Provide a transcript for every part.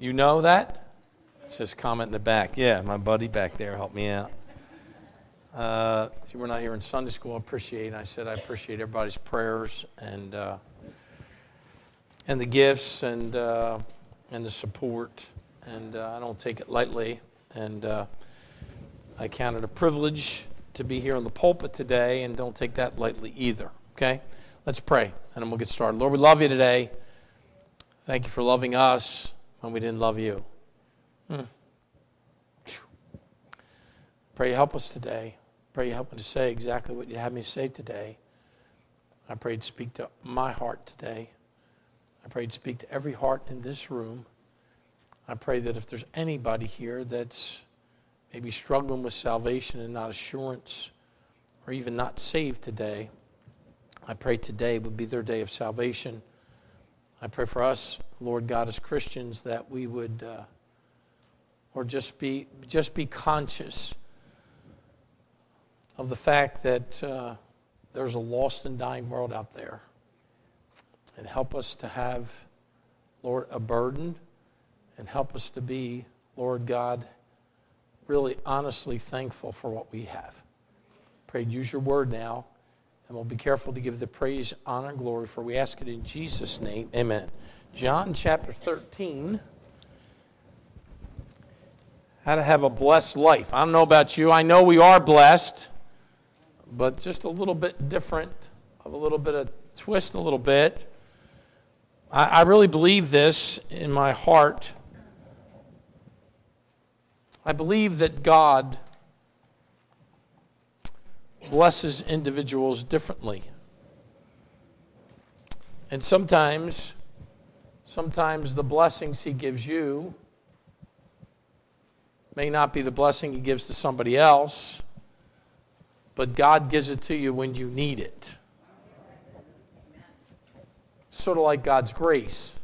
You know that? It's just comment in the back. Yeah, my buddy back there helped me out. Uh, if you were not here in Sunday school, I appreciate. I said I appreciate everybody's prayers and uh, and the gifts and uh, and the support. And uh, I don't take it lightly. And uh, I count it a privilege to be here in the pulpit today, and don't take that lightly either. Okay, let's pray, and then we'll get started. Lord, we love you today. Thank you for loving us when we didn't love you. Hmm. Pray you help us today. Pray you help me to say exactly what you have me say today. I pray to speak to my heart today. I pray to speak to every heart in this room. I pray that if there's anybody here that's maybe struggling with salvation and not assurance, or even not saved today, I pray today would be their day of salvation. I pray for us, Lord God, as Christians, that we would, uh, or just be just be conscious of the fact that uh, there's a lost and dying world out there. And help us to have, Lord, a burden and help us to be, Lord God, really honestly thankful for what we have. Pray, use your word now, and we'll be careful to give the praise, honor, and glory, for we ask it in Jesus' name. Amen. John chapter 13 how to have a blessed life. I don't know about you. I know we are blessed but just a little bit different, a little bit of twist, a little bit. I, I really believe this in my heart. I believe that God blesses individuals differently. And sometimes, sometimes the blessings He gives you may not be the blessing He gives to somebody else but God gives it to you when you need it. Sort of like God's grace.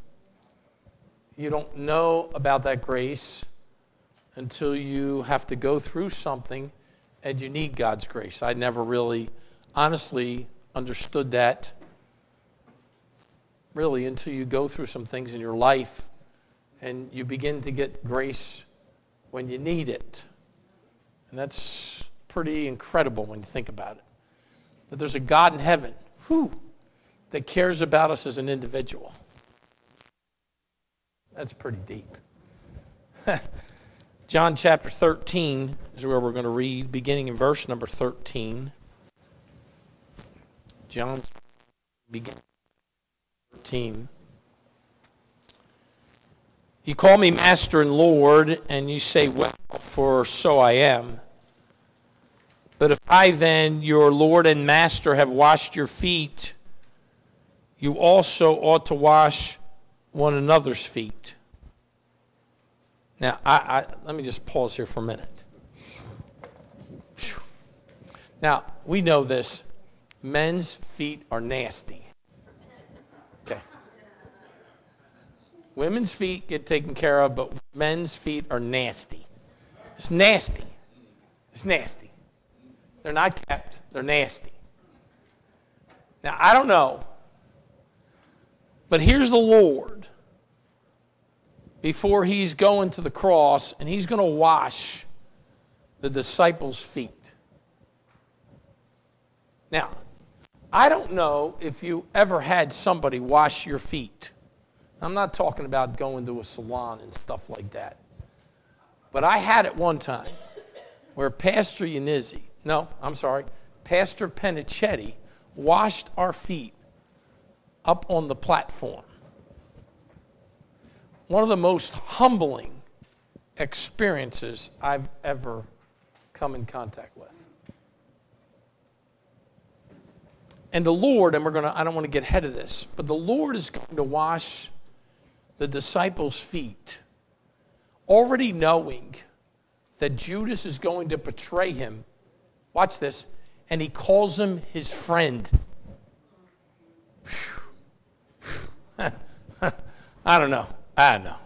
You don't know about that grace until you have to go through something and you need God's grace. I never really, honestly, understood that really until you go through some things in your life and you begin to get grace when you need it. And that's pretty incredible when you think about it. That there's a God in heaven whew, that cares about us as an individual. That's pretty deep. John chapter 13 is where we're going to read, beginning in verse number 13. John beginning 13. You call me Master and Lord, and you say, Well, for so I am. But if I then, your Lord and Master, have washed your feet, you also ought to wash one another's feet. Now, I, I, let me just pause here for a minute. Now, we know this men's feet are nasty. Okay. Women's feet get taken care of, but men's feet are nasty. It's nasty. It's nasty. They're not kept, they're nasty. Now, I don't know, but here's the Lord before he's going to the cross and he's going to wash the disciples' feet. Now, I don't know if you ever had somebody wash your feet. I'm not talking about going to a salon and stuff like that. But I had it one time where Pastor Yanizzi, no, I'm sorry, Pastor Penichetti washed our feet up on the platform. One of the most humbling experiences I've ever come in contact with. And the Lord, and we're going to, I don't want to get ahead of this, but the Lord is going to wash the disciples' feet, already knowing that Judas is going to betray him Watch this. And he calls him his friend. I don't know. I know.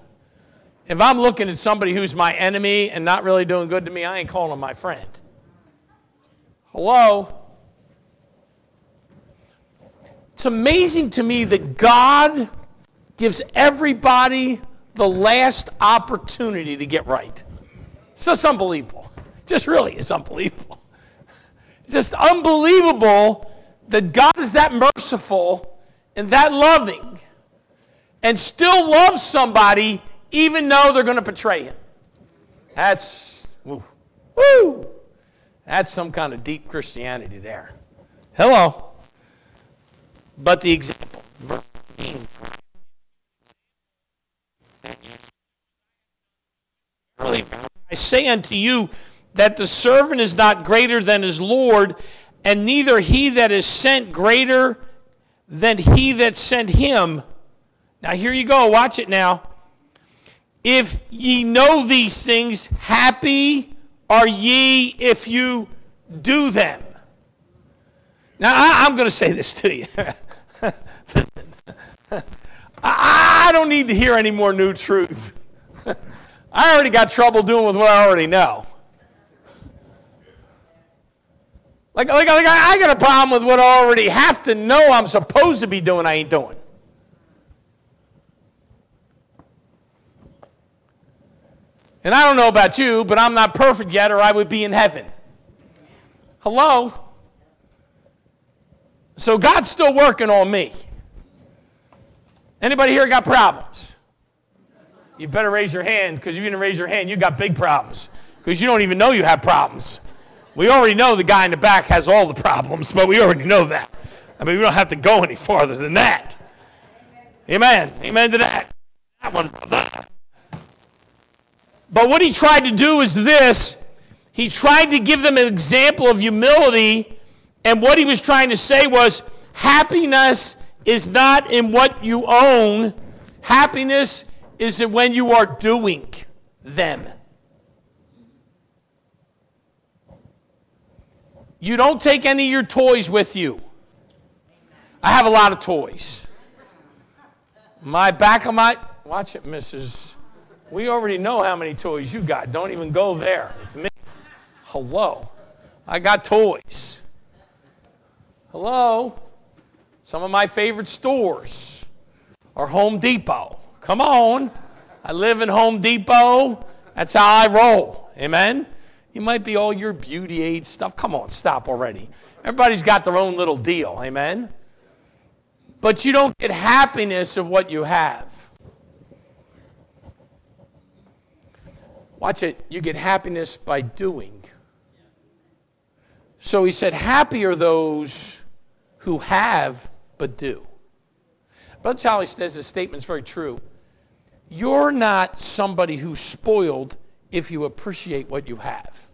If I'm looking at somebody who's my enemy and not really doing good to me, I ain't calling him my friend. Hello? It's amazing to me that God gives everybody the last opportunity to get right. It's just unbelievable. Just really, it's unbelievable. It's just unbelievable that God is that merciful and that loving and still love somebody even though they're going to betray him. That's, woo, woo. That's some kind of deep Christianity there. Hello. But the example, verse 15. I say unto you that the servant is not greater than his Lord, and neither he that is sent greater than he that sent him. Now, here you go, watch it now. If ye know these things, happy are ye if you do them. Now, I, am going to say this to you. I don't need to hear any more new truth. I already got trouble doing with what I already know. Like, like, like I got a problem with what I already have to know I'm supposed to be doing, I ain't doing. And I don't know about you, but I'm not perfect yet, or I would be in heaven. Hello? So God's still working on me. Anybody here got problems? You better raise your hand because if you didn't raise your hand, you got big problems because you don't even know you have problems. We already know the guy in the back has all the problems, but we already know that. I mean, we don't have to go any farther than that. Amen. Amen to that. That one, brother. But what he tried to do is this he tried to give them an example of humility, and what he was trying to say was happiness is not in what you own, happiness is in when you are doing them. You don't take any of your toys with you. I have a lot of toys. My back of my, watch it, Mrs. We already know how many toys you got. Don't even go there. It's me. Hello. I got toys. Hello. Some of my favorite stores are Home Depot. Come on. I live in Home Depot. That's how I roll. Amen. You might be all your beauty aid stuff. Come on, stop already. Everybody's got their own little deal. Amen. But you don't get happiness of what you have. Watch it. You get happiness by doing. So he said, Happy are those who have but do. Brother Charlie says this statement is very true. You're not somebody who's spoiled if you appreciate what you have.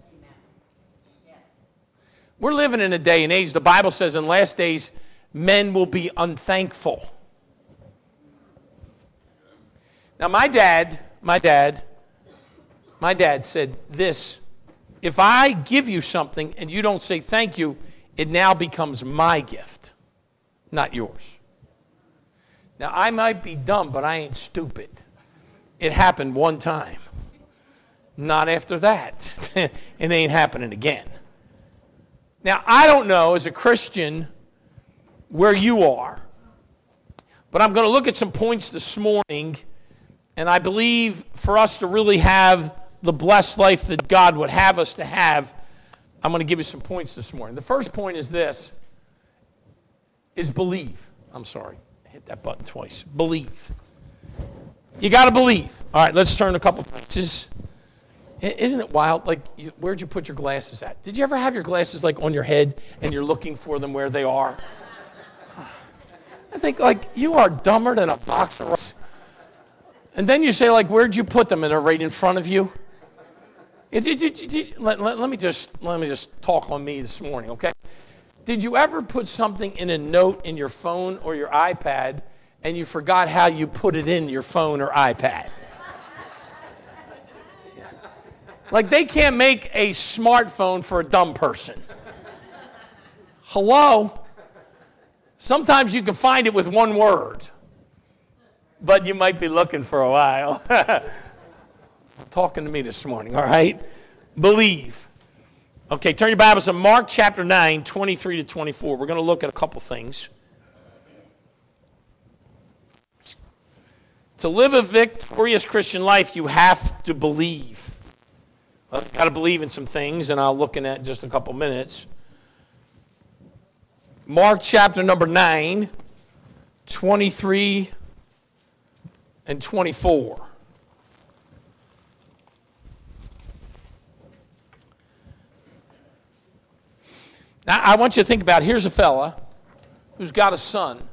We're living in a day and age, the Bible says in last days, men will be unthankful. Now, my dad, my dad, my dad said this if I give you something and you don't say thank you, it now becomes my gift, not yours. Now, I might be dumb, but I ain't stupid. It happened one time. Not after that. it ain't happening again. Now, I don't know as a Christian where you are, but I'm going to look at some points this morning, and I believe for us to really have the blessed life that God would have us to have, I'm going to give you some points this morning. The first point is this is believe. I'm sorry, I hit that button twice. Believe. You got to believe. All right, let's turn a couple pages. Isn't it wild? Like, where'd you put your glasses at? Did you ever have your glasses like on your head and you're looking for them where they are? I think like you are dumber than a box of rocks. And then you say like, where'd you put them? And they're right in front of you. Let, let, let, me just let me just talk on me this morning, okay? Did you ever put something in a note in your phone or your iPad and you forgot how you put it in your phone or iPad. Like they can't make a smartphone for a dumb person. Hello? Sometimes you can find it with one word, but you might be looking for a while. Talking to me this morning, all right? Believe. Okay, turn your Bibles to Mark chapter 9, 23 to 24. We're going to look at a couple things. To live a victorious Christian life, you have to believe. You've got to believe in some things, and I'll look in that in just a couple minutes. Mark chapter number 9, 23 and 24. Now, I want you to think about here's a fella who's got a son.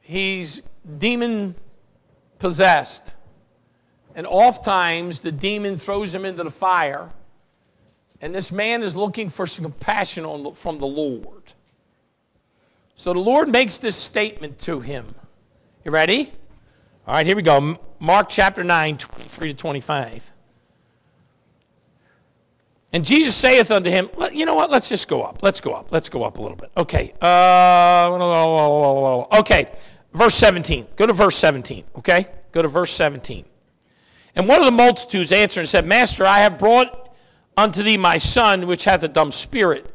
He's demon possessed. And oftentimes the demon throws him into the fire. And this man is looking for some compassion the, from the Lord. So the Lord makes this statement to him. You ready? All right, here we go. Mark chapter 9, 23 to 25. And Jesus saith unto him, You know what? Let's just go up. Let's go up. Let's go up a little bit. Okay. Uh, okay. Verse 17. Go to verse 17. Okay? Go to verse 17. And one of the multitudes answered and said, Master, I have brought unto thee my son, which hath a dumb spirit.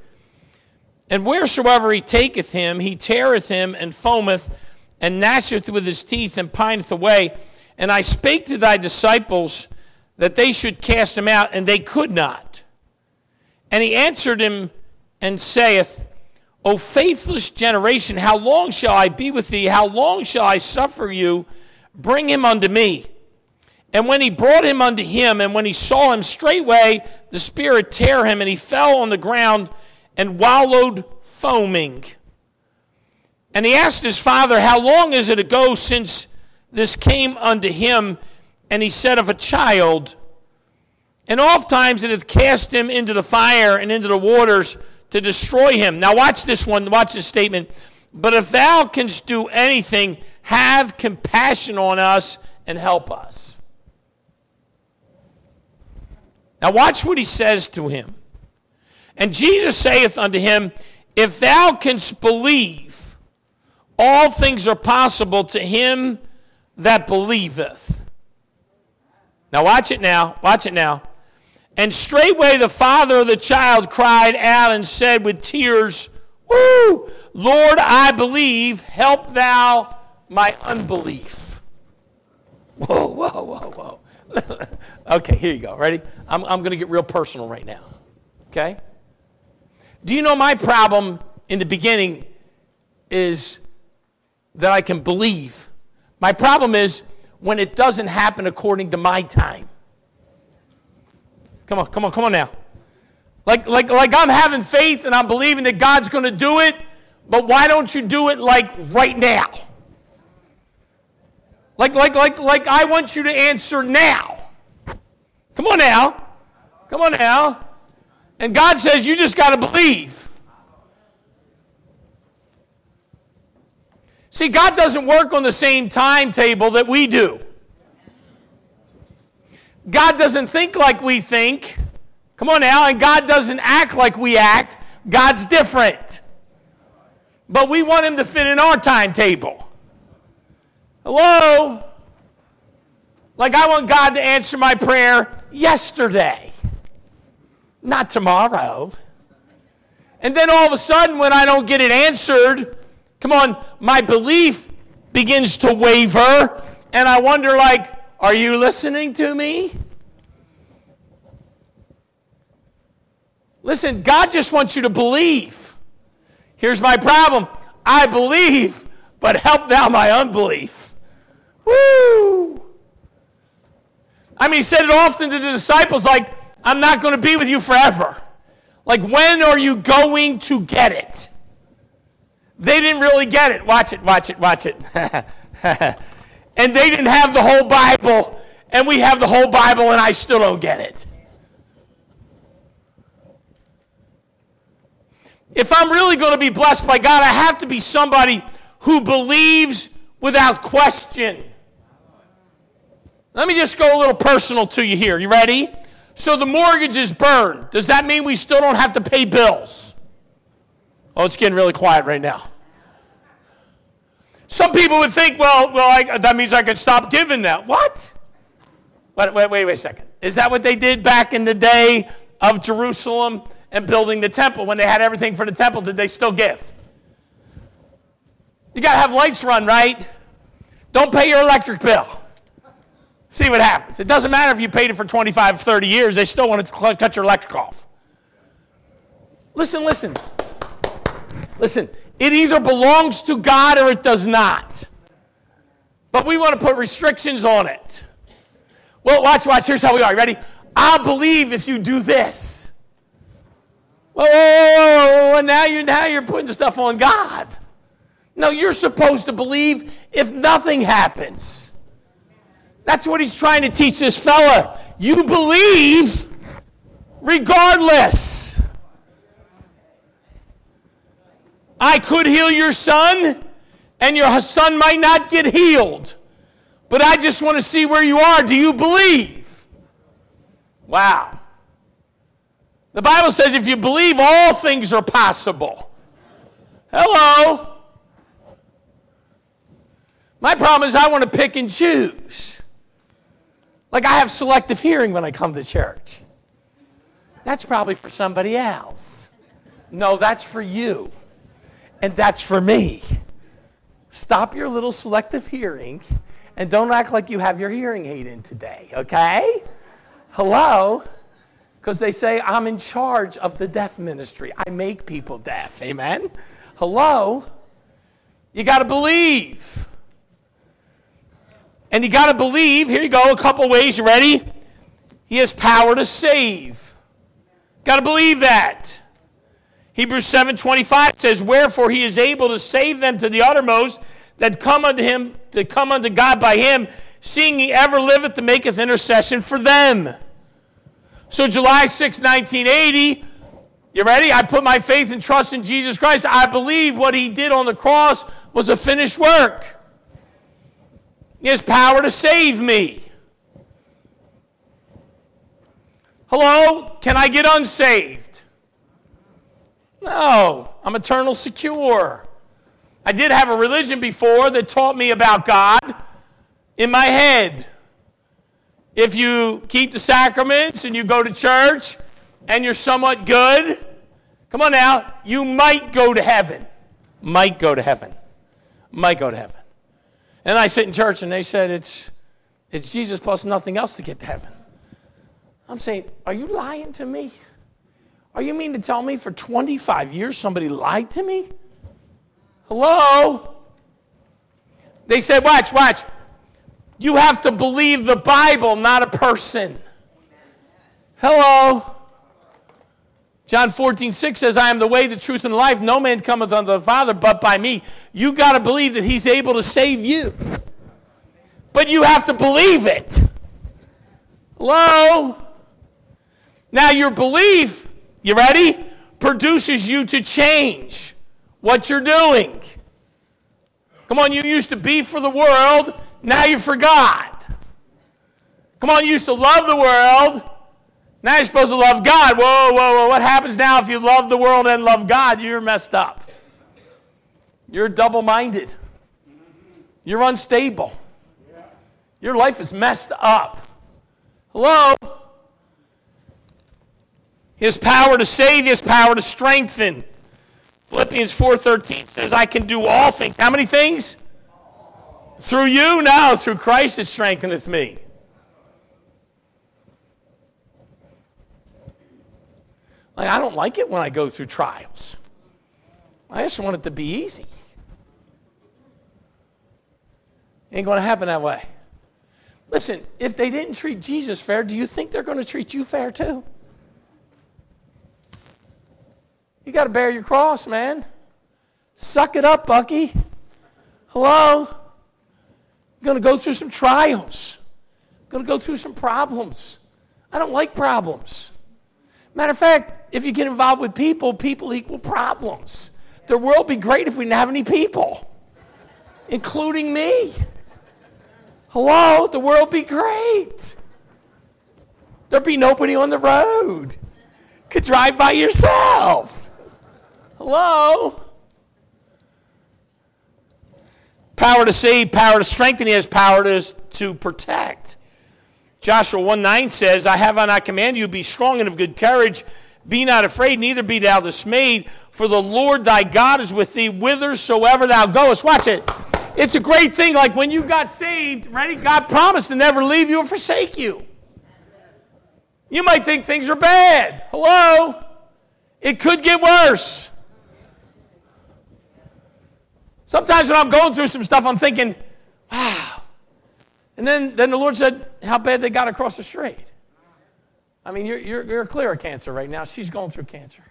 And wheresoever he taketh him, he teareth him and foameth, and gnasheth with his teeth, and pineth away. And I spake to thy disciples that they should cast him out, and they could not. And he answered him and saith, O faithless generation, how long shall I be with thee? How long shall I suffer you? Bring him unto me. And when he brought him unto him, and when he saw him straightway, the spirit tear him, and he fell on the ground and wallowed foaming. And he asked his father, How long is it ago since this came unto him? And he said, Of a child. And oft times it hath cast him into the fire and into the waters to destroy him. Now, watch this one, watch this statement. But if thou canst do anything, have compassion on us and help us. Now, watch what he says to him. And Jesus saith unto him, If thou canst believe, all things are possible to him that believeth. Now, watch it now. Watch it now. And straightway the father of the child cried out and said with tears, Woo! Lord, I believe, help thou my unbelief. Whoa, whoa, whoa, whoa. okay, here you go. Ready? I'm, I'm going to get real personal right now. Okay? Do you know my problem in the beginning is that I can believe? My problem is when it doesn't happen according to my time. Come on, come on, come on now. Like, like, like I'm having faith and I'm believing that God's going to do it, but why don't you do it like right now? Like, like, like, like I want you to answer now. Come on now. Come on now. And God says you just got to believe. See, God doesn't work on the same timetable that we do. God doesn't think like we think. Come on now. And God doesn't act like we act. God's different. But we want Him to fit in our timetable. Hello? Like I want God to answer my prayer yesterday, not tomorrow. And then all of a sudden, when I don't get it answered, come on, my belief begins to waver, and I wonder, like, are you listening to me? Listen, God just wants you to believe. Here's my problem I believe, but help thou my unbelief. Woo! I mean, he said it often to the disciples like, I'm not going to be with you forever. Like, when are you going to get it? They didn't really get it. Watch it, watch it, watch it. and they didn't have the whole Bible, and we have the whole Bible, and I still don't get it. If I'm really going to be blessed by God, I have to be somebody who believes without question. Let me just go a little personal to you here. You ready? So the mortgage is burned. Does that mean we still don't have to pay bills? Oh, it's getting really quiet right now. Some people would think, well, well, I, that means I can stop giving now. What? Wait, wait, wait, wait a second. Is that what they did back in the day of Jerusalem and building the temple? When they had everything for the temple, did they still give? You got to have lights run, right? Don't pay your electric bill. See what happens. It doesn't matter if you paid it for 25, 30 years, they still want to cut your electric off. Listen, listen. Listen, it either belongs to God or it does not. But we want to put restrictions on it. Well, watch, watch. Here's how we are. You ready? I'll believe if you do this. Oh, now you're now you're putting stuff on God. No, you're supposed to believe if nothing happens. That's what he's trying to teach this fella. You believe regardless. I could heal your son, and your son might not get healed. But I just want to see where you are. Do you believe? Wow. The Bible says if you believe, all things are possible. Hello. My problem is I want to pick and choose. Like I have selective hearing when I come to church. That's probably for somebody else. No, that's for you. And that's for me. Stop your little selective hearing and don't act like you have your hearing aid in today, okay? Hello? Because they say I'm in charge of the deaf ministry. I make people deaf. Amen? Hello? You got to believe. And you got to believe, here you go, a couple ways. You ready? He has power to save. Got to believe that. Hebrews 7:25 says, "Wherefore he is able to save them to the uttermost that come unto him, to come unto God by him, seeing he ever liveth to maketh intercession for them." So July 6, 1980, you ready? I put my faith and trust in Jesus Christ. I believe what he did on the cross was a finished work. Has power to save me. Hello? Can I get unsaved? No, I'm eternal secure. I did have a religion before that taught me about God in my head. If you keep the sacraments and you go to church and you're somewhat good, come on now, you might go to heaven. Might go to heaven. Might go to heaven. And I sit in church and they said it's it's Jesus plus nothing else to get to heaven. I'm saying, are you lying to me? Are you mean to tell me for 25 years somebody lied to me? Hello? They said, watch, watch. You have to believe the Bible, not a person. Hello? John 14, 6 says, I am the way, the truth, and life. No man cometh unto the Father but by me. You got to believe that He's able to save you. But you have to believe it. Hello? Now, your belief you ready? Produces you to change what you're doing. Come on, you used to be for the world, now you forgot. Come on, you used to love the world, now you're supposed to love God. Whoa, whoa, whoa. What happens now if you love the world and love God? You're messed up. You're double minded. You're unstable. Your life is messed up. Hello? His power to save, his power to strengthen. Philippians 4:13 says, I can do all things. How many things? Through you? No, through Christ that strengtheneth me. Like, I don't like it when I go through trials. I just want it to be easy. Ain't going to happen that way. Listen, if they didn't treat Jesus fair, do you think they're going to treat you fair too? You got to bear your cross, man. Suck it up, Bucky. Hello? You're going to go through some trials. Going to go through some problems. I don't like problems. Matter of fact, if you get involved with people, people equal problems. The world would be great if we didn't have any people, including me. Hello? The world would be great. There'd be nobody on the road. Could drive by yourself. Hello? Power to save, power to strengthen, he has power to, to protect. Joshua 1 9 says, I have not commanded you, be strong and of good courage. Be not afraid, neither be thou dismayed, for the Lord thy God is with thee whithersoever thou goest. Watch it. It's a great thing. Like when you got saved, ready? God promised to never leave you or forsake you. You might think things are bad. Hello? It could get worse. Sometimes when I'm going through some stuff, I'm thinking, wow. And then, then the Lord said, how bad they got across the street. I mean, you're, you're, you're clear of cancer right now. She's going through cancer.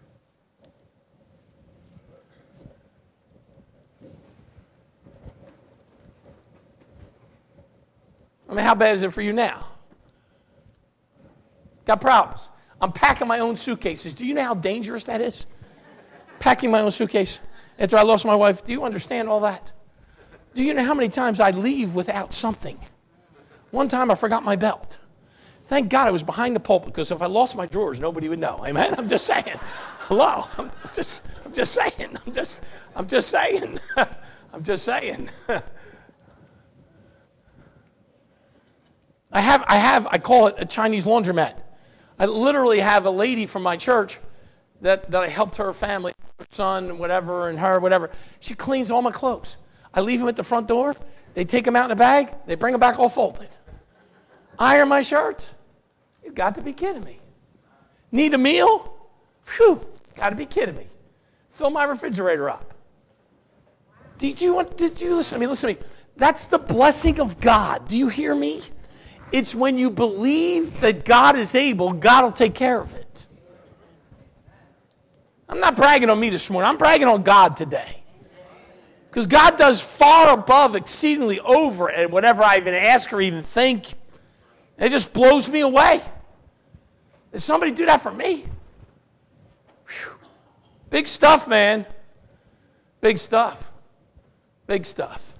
I mean, how bad is it for you now? Got problems. I'm packing my own suitcases. Do you know how dangerous that is? Packing my own suitcase. After I lost my wife, do you understand all that? Do you know how many times I leave without something? One time I forgot my belt. Thank God I was behind the pulpit because if I lost my drawers, nobody would know. Amen. I'm just saying. Hello. I'm just I'm just saying. I'm just I'm just saying. I'm just saying. I have I have I call it a Chinese laundromat. I literally have a lady from my church that, that I helped her family, her son, whatever, and her, whatever. She cleans all my clothes. I leave them at the front door. They take them out in a bag. They bring them back all folded. Iron my shirts. You've got to be kidding me. Need a meal? Phew, got to be kidding me. Fill my refrigerator up. Did you want, did you listen to me? Listen to me. That's the blessing of God. Do you hear me? It's when you believe that God is able, God will take care of it. I'm not bragging on me this morning, I'm bragging on God today. Because God does far above, exceedingly over, and whatever I even ask or even think. It just blows me away. Did somebody do that for me? Whew. Big stuff, man. Big stuff. Big stuff.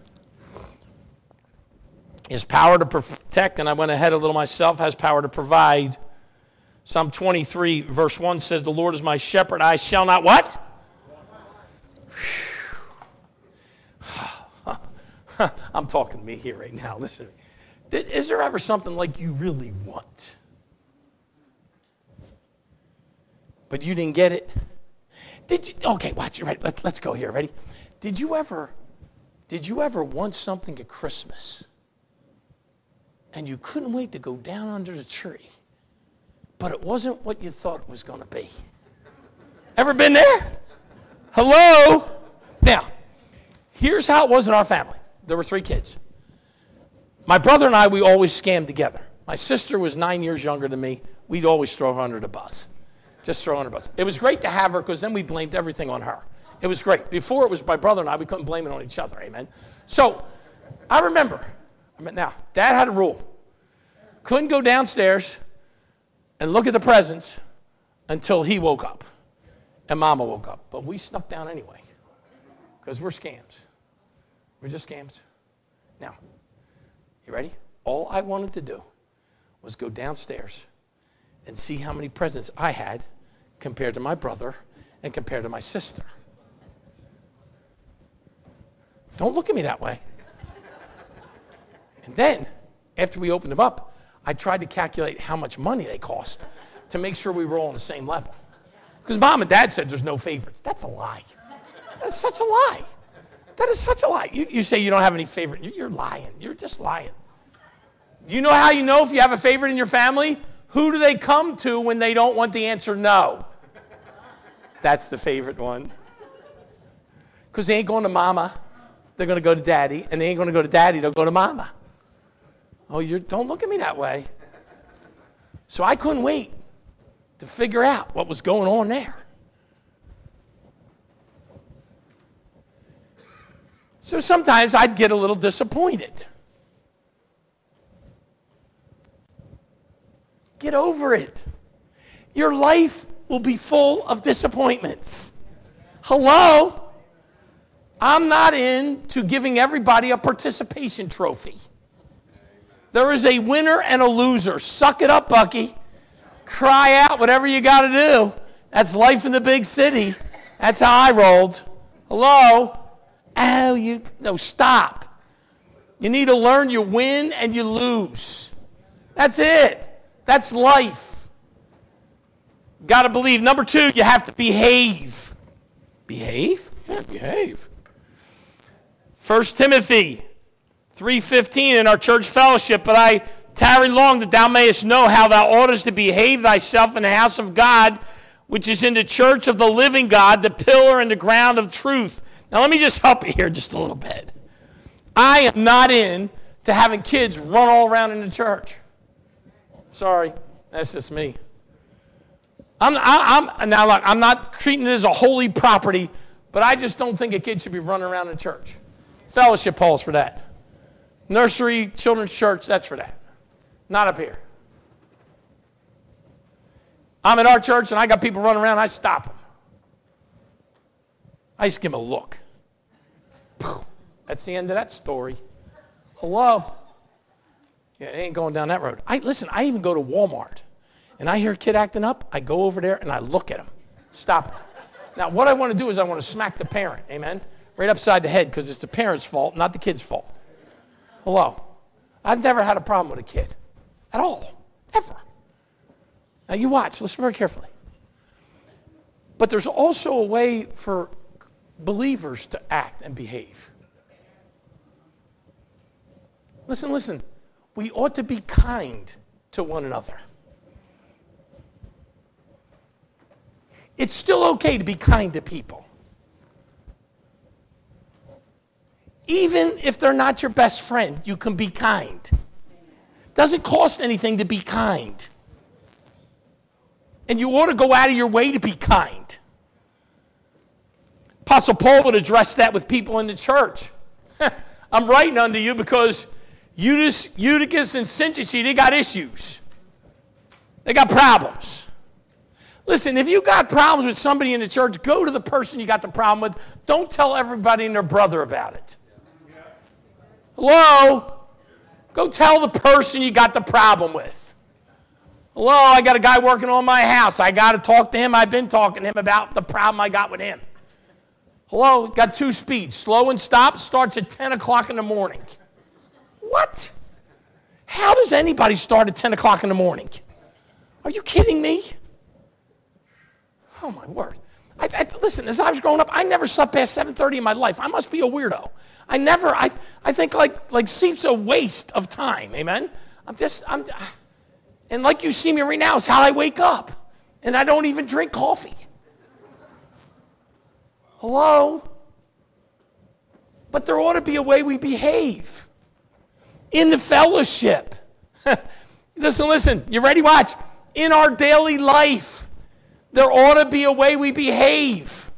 His power to protect, and I went ahead a little myself, has power to provide. Psalm 23, verse 1 says, The Lord is my shepherd, I shall not what? I'm talking to me here right now. Listen. Is there ever something like you really want? But you didn't get it? Did you? Okay, watch. Ready? Let, let's go here. Ready? Did you ever? Did you ever want something at Christmas? and you couldn't wait to go down under the tree, but it wasn't what you thought it was going to be. Ever been there? Hello? Now, here's how it was in our family there were three kids. My brother and I, we always scammed together. My sister was nine years younger than me. We'd always throw her under the bus. Just throw her under the bus. It was great to have her because then we blamed everything on her. It was great. Before it was my brother and I, we couldn't blame it on each other. Amen. So I remember I mean, now, dad had a rule. Couldn't go downstairs and look at the presents until he woke up and mama woke up. But we snuck down anyway because we're scams. We're just scams. Now, you ready? All I wanted to do was go downstairs and see how many presents I had compared to my brother and compared to my sister. Don't look at me that way. And then, after we opened them up, I tried to calculate how much money they cost to make sure we were all on the same level. Because mom and dad said there's no favorites. That's a lie. That's such a lie. That is such a lie. You, you say you don't have any favorite. You're lying. You're just lying. Do you know how you know if you have a favorite in your family? Who do they come to when they don't want the answer no? That's the favorite one. Because they ain't going to mama. They're going to go to daddy. And they ain't going to go to daddy. They'll go to mama. Oh, you don't look at me that way. So I couldn't wait to figure out what was going on there. So sometimes I'd get a little disappointed. Get over it. Your life will be full of disappointments. Hello? I'm not into giving everybody a participation trophy. There is a winner and a loser. Suck it up, Bucky. Cry out, whatever you got to do. That's life in the big city. That's how I rolled. Hello? Oh, you. No, stop. You need to learn you win and you lose. That's it. That's life. Got to believe. Number two, you have to behave. Behave? Yeah, behave. 1 Timothy 3.15 in our church fellowship, but I tarry long that thou mayest know how thou oughtest to behave thyself in the house of God, which is in the church of the living God, the pillar and the ground of truth. Now let me just help you here just a little bit. I am not in to having kids run all around in the church. Sorry, that's just me. I'm, I, am now look, I'm not treating it as a holy property, but I just don't think a kid should be running around in church. Fellowship halls for that. Nursery, children's church, that's for that. Not up here. I'm at our church and I got people running around, I stop them. I just give them a look. That's the end of that story. Hello? Yeah, it ain't going down that road. I listen, I even go to Walmart and I hear a kid acting up, I go over there and I look at him. Stop him. Now, what I want to do is I want to smack the parent, amen? Right upside the head because it's the parent's fault, not the kid's fault. Hello? I've never had a problem with a kid at all, ever. Now, you watch, listen very carefully. But there's also a way for believers to act and behave. Listen, listen. We ought to be kind to one another. It's still okay to be kind to people. Even if they're not your best friend, you can be kind. Doesn't cost anything to be kind. And you ought to go out of your way to be kind. Apostle Paul would address that with people in the church. I'm writing unto you because Eutychus, Eutychus and Syntyche, they got issues. They got problems. Listen, if you got problems with somebody in the church, go to the person you got the problem with. Don't tell everybody and their brother about it. Hello? Go tell the person you got the problem with. Hello, I got a guy working on my house. I got to talk to him. I've been talking to him about the problem I got with him. Hello, got two speeds. Slow and stop starts at 10 o'clock in the morning. What? How does anybody start at 10 o'clock in the morning? Are you kidding me? Oh my word. I, I, listen, as I was growing up, I never slept past 7.30 in my life. I must be a weirdo. I never, I, I think like, like sleep's a waste of time, amen? I'm just, I'm, and like you see me right now is how I wake up. And I don't even drink coffee. Hello? But there ought to be a way we behave in the fellowship. listen, listen, you ready? Watch. In our daily life. There ought to be a way we behave.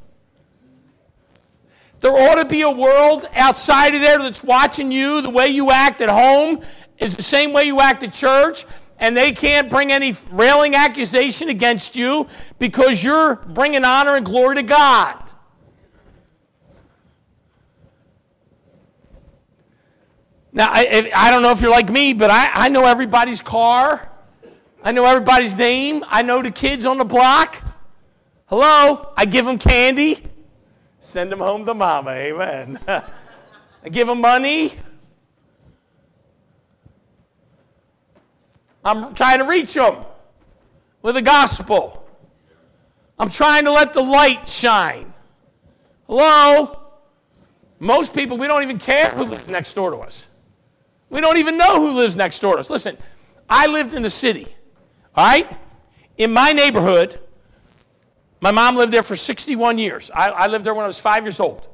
There ought to be a world outside of there that's watching you. The way you act at home is the same way you act at church, and they can't bring any railing accusation against you because you're bringing honor and glory to God. Now, I, I don't know if you're like me, but I, I know everybody's car. I know everybody's name. I know the kids on the block. Hello? I give them candy. Send them home to mama. Amen. I give them money. I'm trying to reach them with the gospel. I'm trying to let the light shine. Hello? Most people, we don't even care who lives next door to us. We don't even know who lives next door to us. Listen, I lived in the city. All right? In my neighborhood, my mom lived there for 61 years. I, I lived there when I was five years old.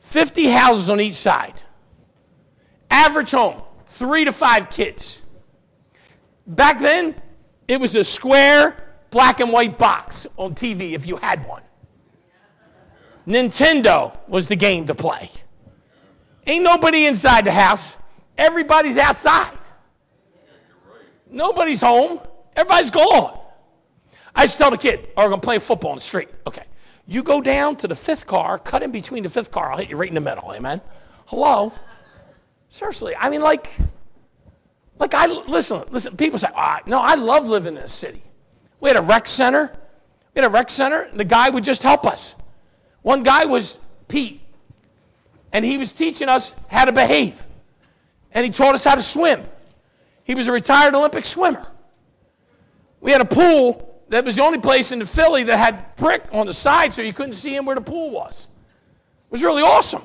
50 houses on each side. Average home, three to five kids. Back then, it was a square black and white box on TV if you had one. Nintendo was the game to play. Ain't nobody inside the house. Everybody's outside. Nobody's home. Everybody's gone. I just tell the kid, oh, we're going to play football in the street. Okay. You go down to the fifth car, cut in between the fifth car, I'll hit you right in the middle. Amen. Hello? Seriously. I mean, like, like I, listen, listen, people say, oh, no, I love living in a city. We had a rec center. We had a rec center, and the guy would just help us. One guy was Pete, and he was teaching us how to behave, and he taught us how to swim. He was a retired Olympic swimmer. We had a pool that was the only place in the Philly that had brick on the side so you couldn't see in where the pool was. It was really awesome.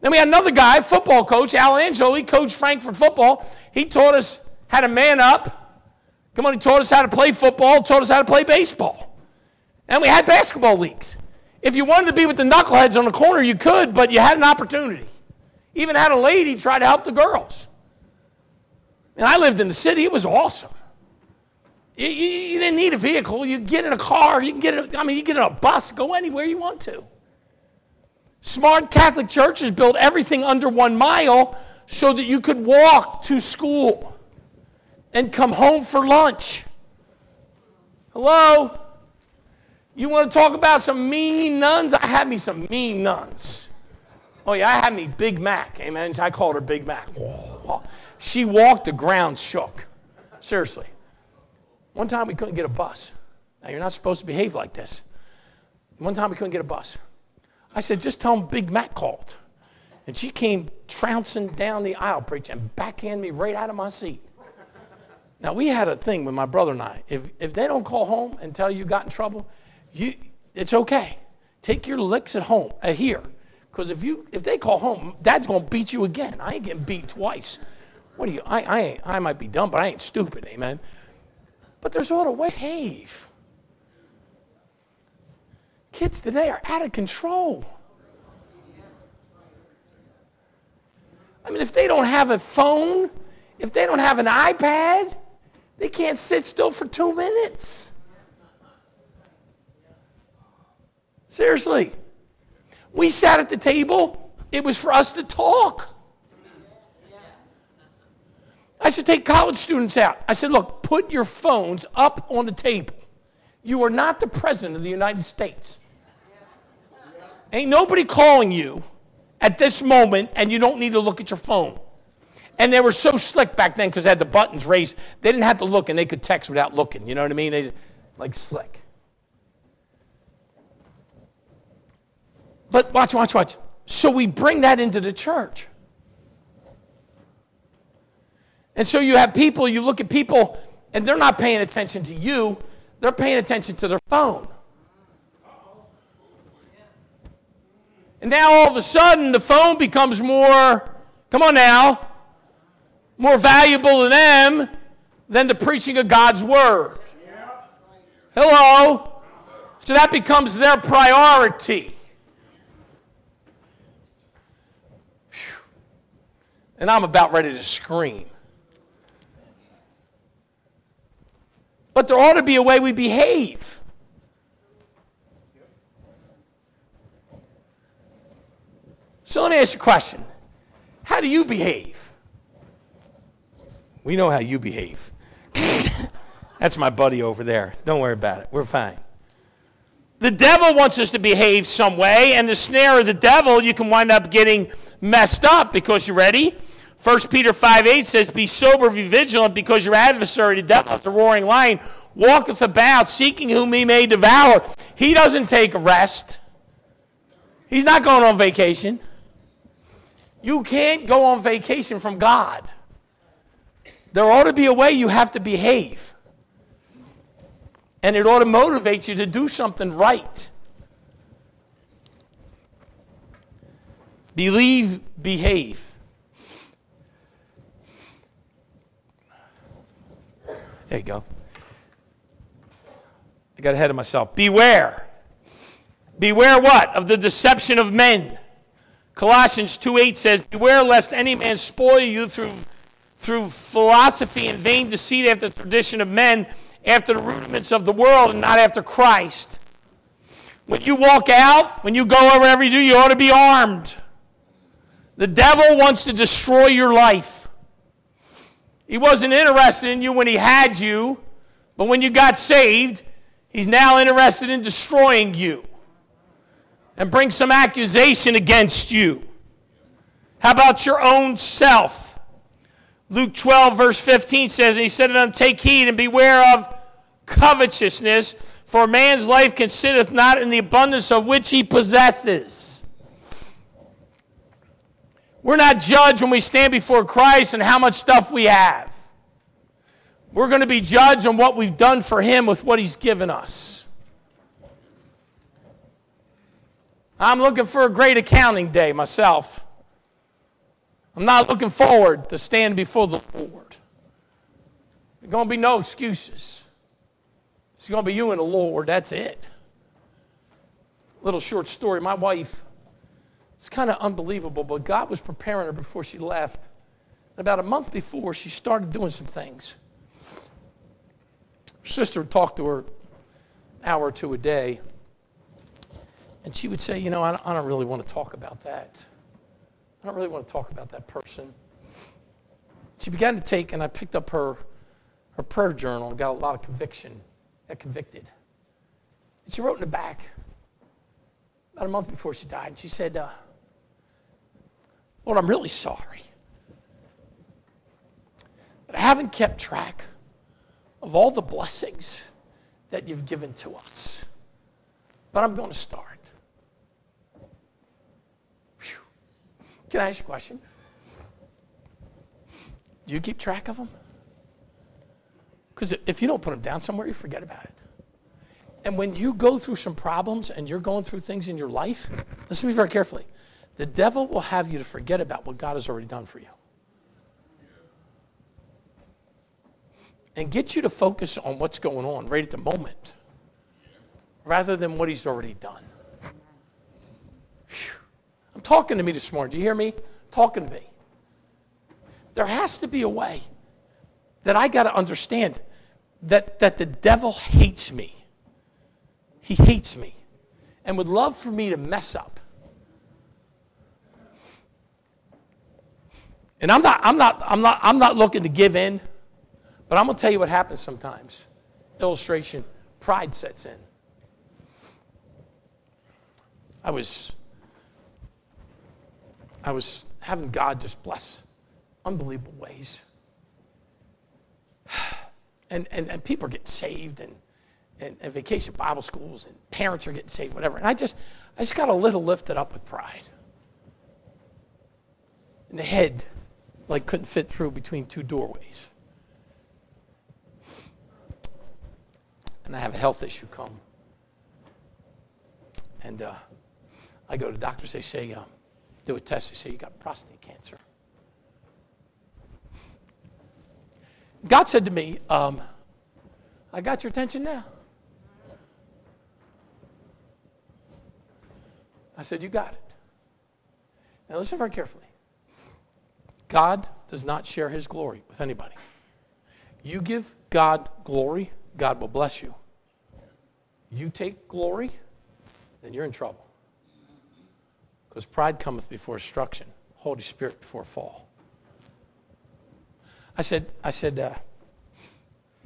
Then we had another guy, football coach, Al Angelo. He coached Frankford football. He taught us how to man up. Come on, he taught us how to play football, taught us how to play baseball. And we had basketball leagues. If you wanted to be with the knuckleheads on the corner, you could, but you had an opportunity. Even had a lady try to help the girls. And I lived in the city, it was awesome. You, you, you didn't need a vehicle. You get in a car, you can get in, I mean, you get in a bus, go anywhere you want to. Smart Catholic churches built everything under one mile so that you could walk to school and come home for lunch. Hello? You want to talk about some mean nuns? I had me some mean nuns. Oh, yeah, I had me Big Mac. Amen. I called her Big Mac. She walked, the ground shook. Seriously. One time we couldn't get a bus. Now, you're not supposed to behave like this. One time we couldn't get a bus. I said, just tell them Big Mac called. And she came trouncing down the aisle, preaching, and backhanded me right out of my seat. Now, we had a thing with my brother and I. If, if they don't call home and tell you got in trouble, you, it's okay. Take your licks at home, at here. Because if, you, if they call home, dad's going to beat you again. I ain't getting beat twice. What do you, I, I, ain't, I might be dumb, but I ain't stupid, amen. But there's all to behave. Kids today are out of control. I mean, if they don't have a phone, if they don't have an iPad, they can't sit still for two minutes. Seriously. We sat at the table, it was for us to talk. I said, take college students out. I said, look, put your phones up on the table. You are not the president of the United States. Ain't nobody calling you at this moment, and you don't need to look at your phone. And they were so slick back then because they had the buttons raised. They didn't have to look, and they could text without looking. You know what I mean? They like slick. But watch, watch, watch. So we bring that into the church. And so you have people, you look at people, and they're not paying attention to you, they're paying attention to their phone. And now all of a sudden, the phone becomes more, come on now, more valuable to them than the preaching of God's word. Hello? So that becomes their priority. And I'm about ready to scream. But there ought to be a way we behave. So let me ask you a question How do you behave? We know how you behave. That's my buddy over there. Don't worry about it. We're fine. The devil wants us to behave some way, and the snare of the devil, you can wind up getting messed up because you're ready? 1 Peter 5 8 says, Be sober, be vigilant, because your adversary, the devil, the roaring lion, walketh about, seeking whom he may devour. He doesn't take rest. He's not going on vacation. You can't go on vacation from God. There ought to be a way you have to behave. And it ought to motivate you to do something right. Believe, behave. There you go. I got ahead of myself. Beware. Beware what? Of the deception of men. Colossians 2:8 says, Beware lest any man spoil you through, through philosophy and vain deceit after the tradition of men, after the rudiments of the world, and not after Christ. When you walk out, when you go wherever you do, you ought to be armed. The devil wants to destroy your life. He wasn't interested in you when he had you, but when you got saved, he's now interested in destroying you and bring some accusation against you. How about your own self? Luke 12, verse 15 says, And he said unto them, Take heed and beware of covetousness, for man's life consisteth not in the abundance of which he possesses. We're not judged when we stand before Christ and how much stuff we have. We're going to be judged on what we've done for Him with what He's given us. I'm looking for a great accounting day myself. I'm not looking forward to stand before the Lord. There's going to be no excuses. It's going to be you and the Lord. That's it. Little short story. My wife, it's kind of unbelievable, but God was preparing her before she left. And about a month before, she started doing some things. Her sister would talk to her an hour or two a day. And she would say, You know, I don't really want to talk about that. I don't really want to talk about that person. She began to take, and I picked up her, her prayer journal and got a lot of conviction, got convicted. And she wrote in the back, about a month before she died, and she said, uh, Lord, I'm really sorry But I haven't kept track of all the blessings that you've given to us. But I'm going to start. Can I ask you a question? Do you keep track of them? Because if you don't put them down somewhere, you forget about it. And when you go through some problems and you're going through things in your life, listen to me very carefully. The devil will have you to forget about what God has already done for you. And get you to focus on what's going on right at the moment rather than what he's already done. Whew. I'm talking to me this morning. Do you hear me? Talking to me. There has to be a way that I got to understand that, that the devil hates me. He hates me and would love for me to mess up. And I'm not, I'm not, I'm not, I'm not looking to give in, but I'm to tell you what happens sometimes. Illustration pride sets in. I was I was having God just bless unbelievable ways. And, and, and people are getting saved and, and, and vacation Bible schools and parents are getting saved, whatever. And I just, I just got a little lifted up with pride. And the head like couldn't fit through between two doorways. And I have a health issue come. And uh, I go to the doctors, they say, um, do a test, they say you got prostate cancer. God said to me, um, I got your attention now. I said, You got it. Now listen very carefully. God does not share his glory with anybody. You give God glory, God will bless you. You take glory, then you're in trouble. Because pride cometh before destruction, Holy Spirit before fall. I said, I said, uh,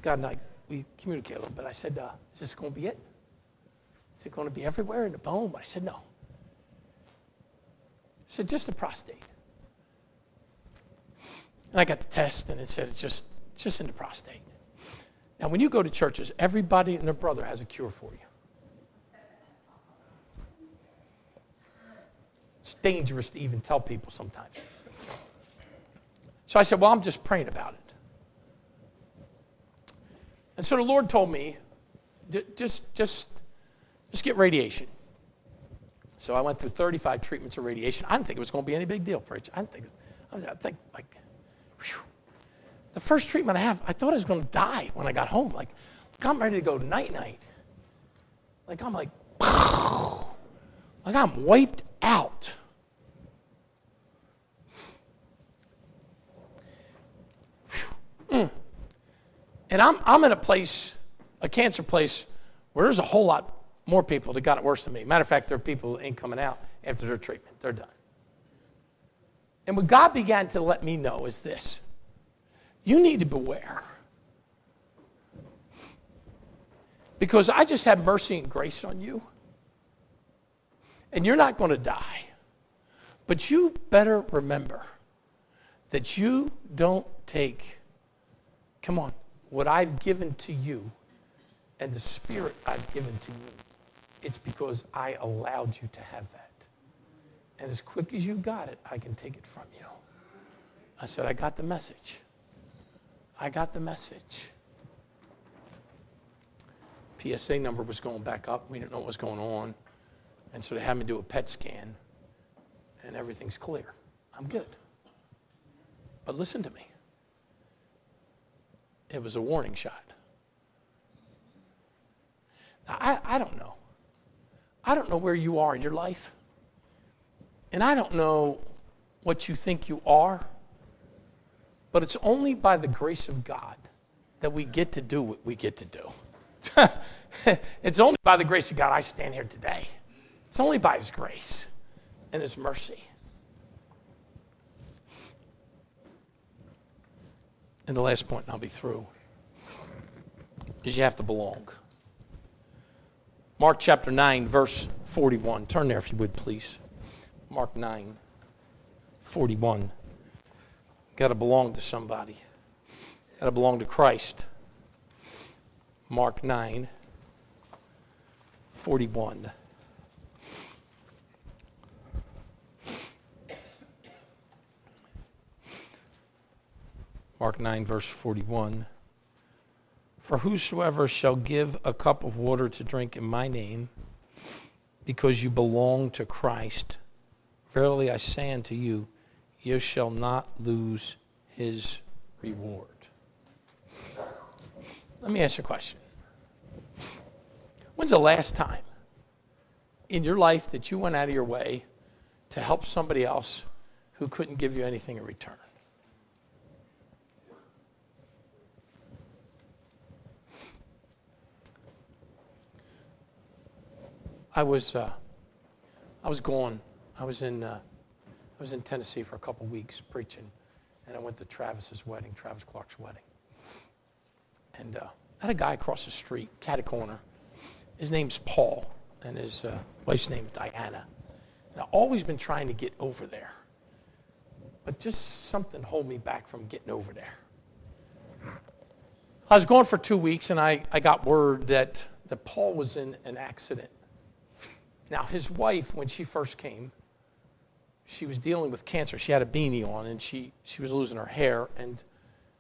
God and I, we communicate a little bit. I said, uh, is this going to be it? Is it going to be everywhere in the bone? I said, no. I said, just the prostate. And I got the test, and it said it's just, just in the prostate. Now, when you go to churches, everybody and their brother has a cure for you. It's dangerous to even tell people sometimes. So I said, Well, I'm just praying about it. And so the Lord told me, just, just, just get radiation. So I went through 35 treatments of radiation. I didn't think it was going to be any big deal, preacher. I didn't think, I think like, whew. the first treatment I have, I thought I was going to die when I got home. Like, I'm ready to go night night. Like I'm like, like I'm wiped out. Mm. And I'm, I'm in a place, a cancer place, where there's a whole lot more people that got it worse than me. Matter of fact, there are people who ain't coming out after their treatment. They're done. And what God began to let me know is this you need to beware. Because I just have mercy and grace on you and you're not going to die. But you better remember that you don't take, come on, what I've given to you and the spirit I've given to you. It's because I allowed you to have that. And as quick as you got it, I can take it from you. I said, I got the message. I got the message. PSA number was going back up. We didn't know what was going on. And so they had me do a PET scan, and everything's clear. I'm good. But listen to me. It was a warning shot. Now, I, I don't know. I don't know where you are in your life. And I don't know what you think you are. But it's only by the grace of God that we get to do what we get to do. it's only by the grace of God I stand here today. It's only by His grace and His mercy. And the last point, I'll be through, is you have to belong. Mark chapter 9, verse 41. Turn there if you would, please. Mark 9, 41. Got to belong to somebody. Got to belong to Christ. Mark 9, 41. Mark 9, verse 41. For whosoever shall give a cup of water to drink in my name, because you belong to Christ, verily I say unto you, you shall not lose his reward. Let me ask you a question. When's the last time in your life that you went out of your way to help somebody else who couldn't give you anything in return? I was, uh, I was gone. I was in, uh, I was in Tennessee for a couple weeks preaching, and I went to Travis's wedding, Travis Clark's wedding. And uh, I had a guy across the street, catty corner. His name's Paul, and his uh, wife's name is Diana. And I've always been trying to get over there, but just something hold me back from getting over there. I was gone for two weeks, and I, I got word that, that Paul was in an accident now, his wife, when she first came, she was dealing with cancer. She had a beanie on and she, she was losing her hair, and,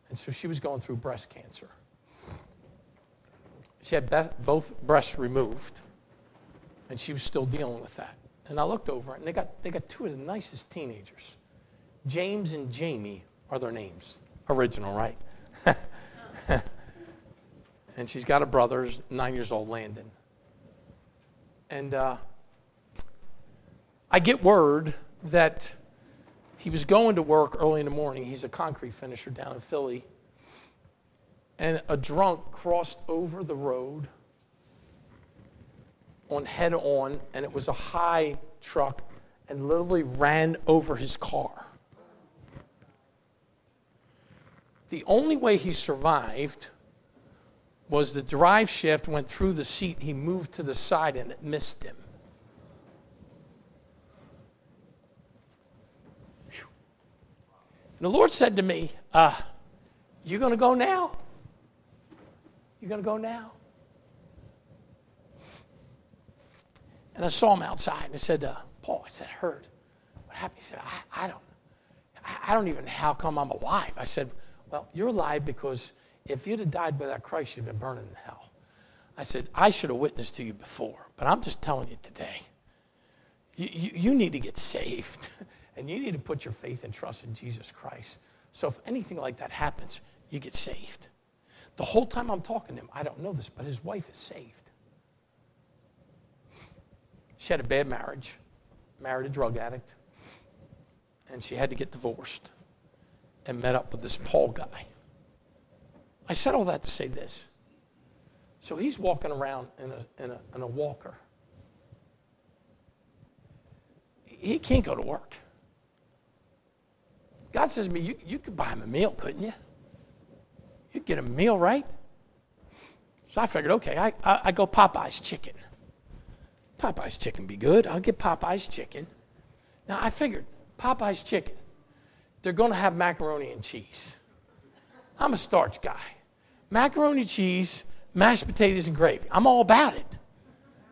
and so she was going through breast cancer. She had both breasts removed, and she was still dealing with that. And I looked over, and they got, they got two of the nicest teenagers. James and Jamie are their names. Original, right? and she's got a brother, nine years old, Landon. And uh, I get word that he was going to work early in the morning. He's a concrete finisher down in Philly. And a drunk crossed over the road on head on, and it was a high truck, and literally ran over his car. The only way he survived was the drive shaft went through the seat. He moved to the side and it missed him. The Lord said to me, uh, You going to go now? You're going to go now? And I saw him outside and I said, uh, Paul, I said, I heard. What happened? He said, I, I don't. I, don't even know how come I'm alive. I said, Well, you're alive because if you'd have died without Christ, you'd have been burning in hell. I said, I should have witnessed to you before, but I'm just telling you today. You, you, you need to get saved. And you need to put your faith and trust in Jesus Christ. So if anything like that happens, you get saved. The whole time I'm talking to him, I don't know this, but his wife is saved. She had a bad marriage, married a drug addict, and she had to get divorced and met up with this Paul guy. I said all that to say this. So he's walking around in a, in a, in a walker. He can't go to work. God says to me, you, you could buy him a meal, couldn't you? You'd get a meal, right? So I figured, okay, I, I, I go Popeye's chicken. Popeye's chicken be good. I'll get Popeye's chicken. Now I figured, Popeye's chicken, they're going to have macaroni and cheese. I'm a starch guy. Macaroni, cheese, mashed potatoes, and gravy. I'm all about it.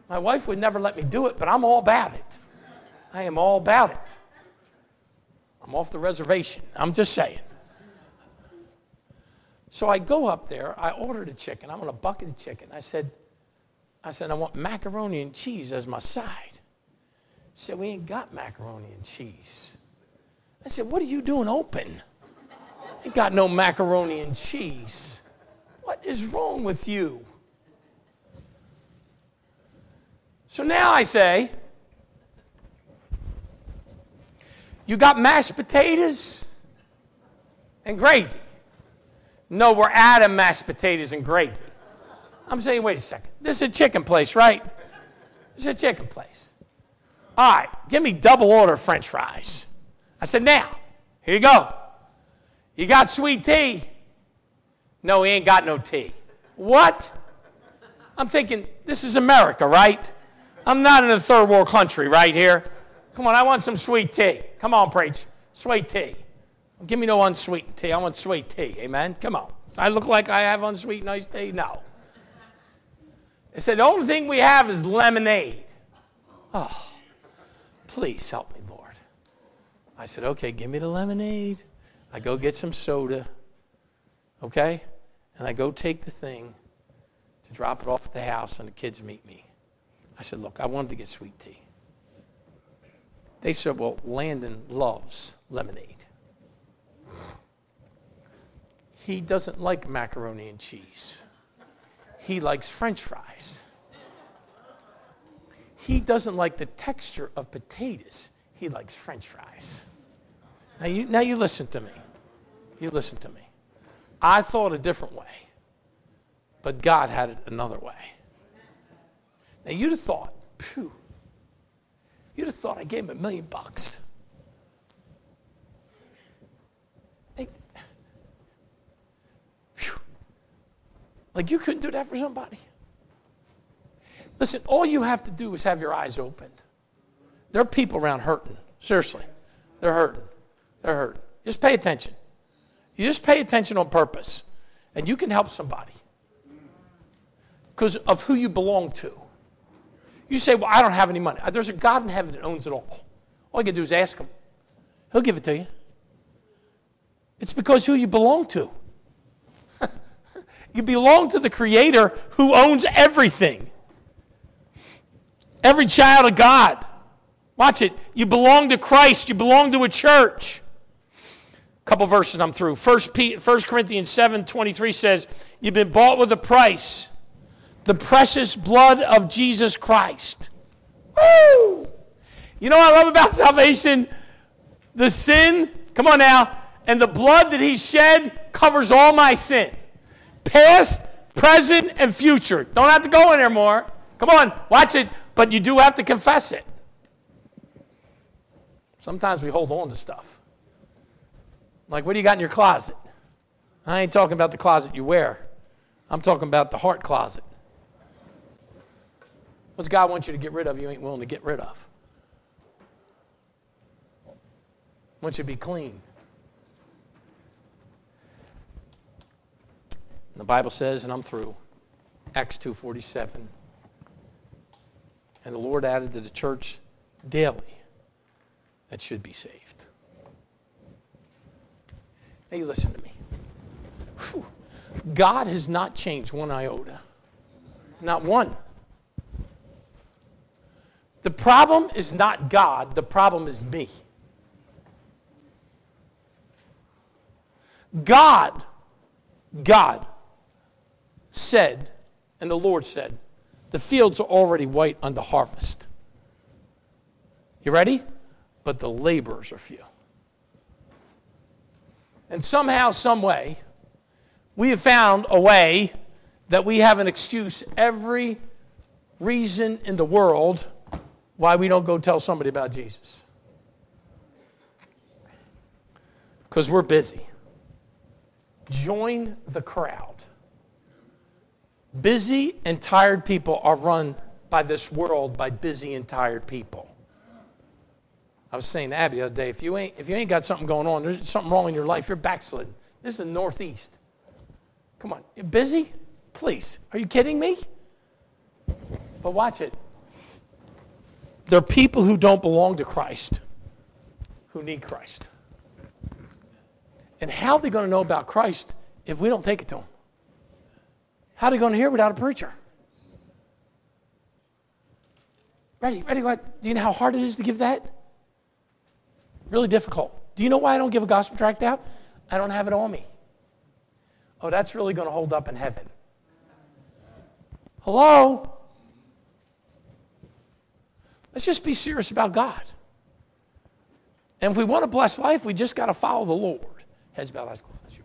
My wife would never let me do it, but I'm all about it. I am all about it. I'm off the reservation. I'm just saying. So I go up there, I ordered a chicken. I want a bucket of chicken. I said, I said, I want macaroni and cheese as my side. She said, We ain't got macaroni and cheese. I said, What are you doing open? Ain't got no macaroni and cheese. What is wrong with you? So now I say, you got mashed potatoes and gravy. No, we're out of mashed potatoes and gravy. I'm saying, wait a second. This is a chicken place, right? This is a chicken place. All right, give me double order french fries. I said, now, here you go. You got sweet tea? No, he ain't got no tea. What? I'm thinking, this is America, right? I'm not in a third world country right here. Come on, I want some sweet tea. Come on, preach. Sweet tea. Give me no unsweet tea. I want sweet tea. Amen. Come on. I look like I have unsweet nice tea? No. They said, the only thing we have is lemonade. Oh, please help me, Lord. I said, okay, give me the lemonade. I go get some soda. Okay? And I go take the thing to drop it off at the house, and the kids meet me. I said, look, I wanted to get sweet tea. They said, well, Landon loves lemonade. He doesn't like macaroni and cheese. He likes french fries. He doesn't like the texture of potatoes. He likes french fries. Now you, now you listen to me. You listen to me. I thought a different way, but God had it another way. Now you'd have thought, phew, you'd have thought I gave him a million bucks. Like you couldn't do that for somebody. Listen, all you have to do is have your eyes opened. There are people around hurting. Seriously. They're hurting. They're hurting. Just pay attention. You just pay attention on purpose, and you can help somebody because of who you belong to. You say, Well, I don't have any money. Uh, there's a God in heaven that owns it all. All you can do is ask Him, He'll give it to you. It's because who you belong to. You belong to the Creator who owns everything. Every child of God. Watch it. You belong to Christ. You belong to a church. A couple verses I'm through. 1, 1 Corinthians 7 23 says, You've been bought with a price, the precious blood of Jesus Christ. Woo! You know what I love about salvation? The sin, come on now, and the blood that He shed covers all my sin past, present, and future. Don't have to go in there more. Come on, watch it, but you do have to confess it. Sometimes we hold on to stuff. Like, what do you got in your closet? I ain't talking about the closet you wear, I'm talking about the heart closet. What's God want you to get rid of you ain't willing to get rid of? Want you to be clean. the Bible says, and I'm through, Acts 2.47, and the Lord added to the church daily that should be saved. Now you listen to me. Whew. God has not changed one iota. Not one. The problem is not God, the problem is me. God, God said, and the Lord said, the fields are already white unto harvest. You ready? But the laborers are few. And somehow, some way, we have found a way that we have an excuse every reason in the world why we don't go tell somebody about Jesus. Because we're busy. Join the crowd. Busy and tired people are run by this world by busy and tired people. I was saying to Abby the other day, if you ain't, if you ain't got something going on, there's something wrong in your life, you're backsliding. This is the Northeast. Come on, you're busy? Please. Are you kidding me? But watch it. There are people who don't belong to Christ who need Christ. And how are they going to know about Christ if we don't take it to them? How are they going to hear without a preacher? Ready, ready, what? Do you know how hard it is to give that? Really difficult. Do you know why I don't give a gospel tract out? I don't have it on me. Oh, that's really going to hold up in heaven. Hello? Let's just be serious about God. And if we want a blessed life, we just got to follow the Lord. Heads bowed, eyes closed.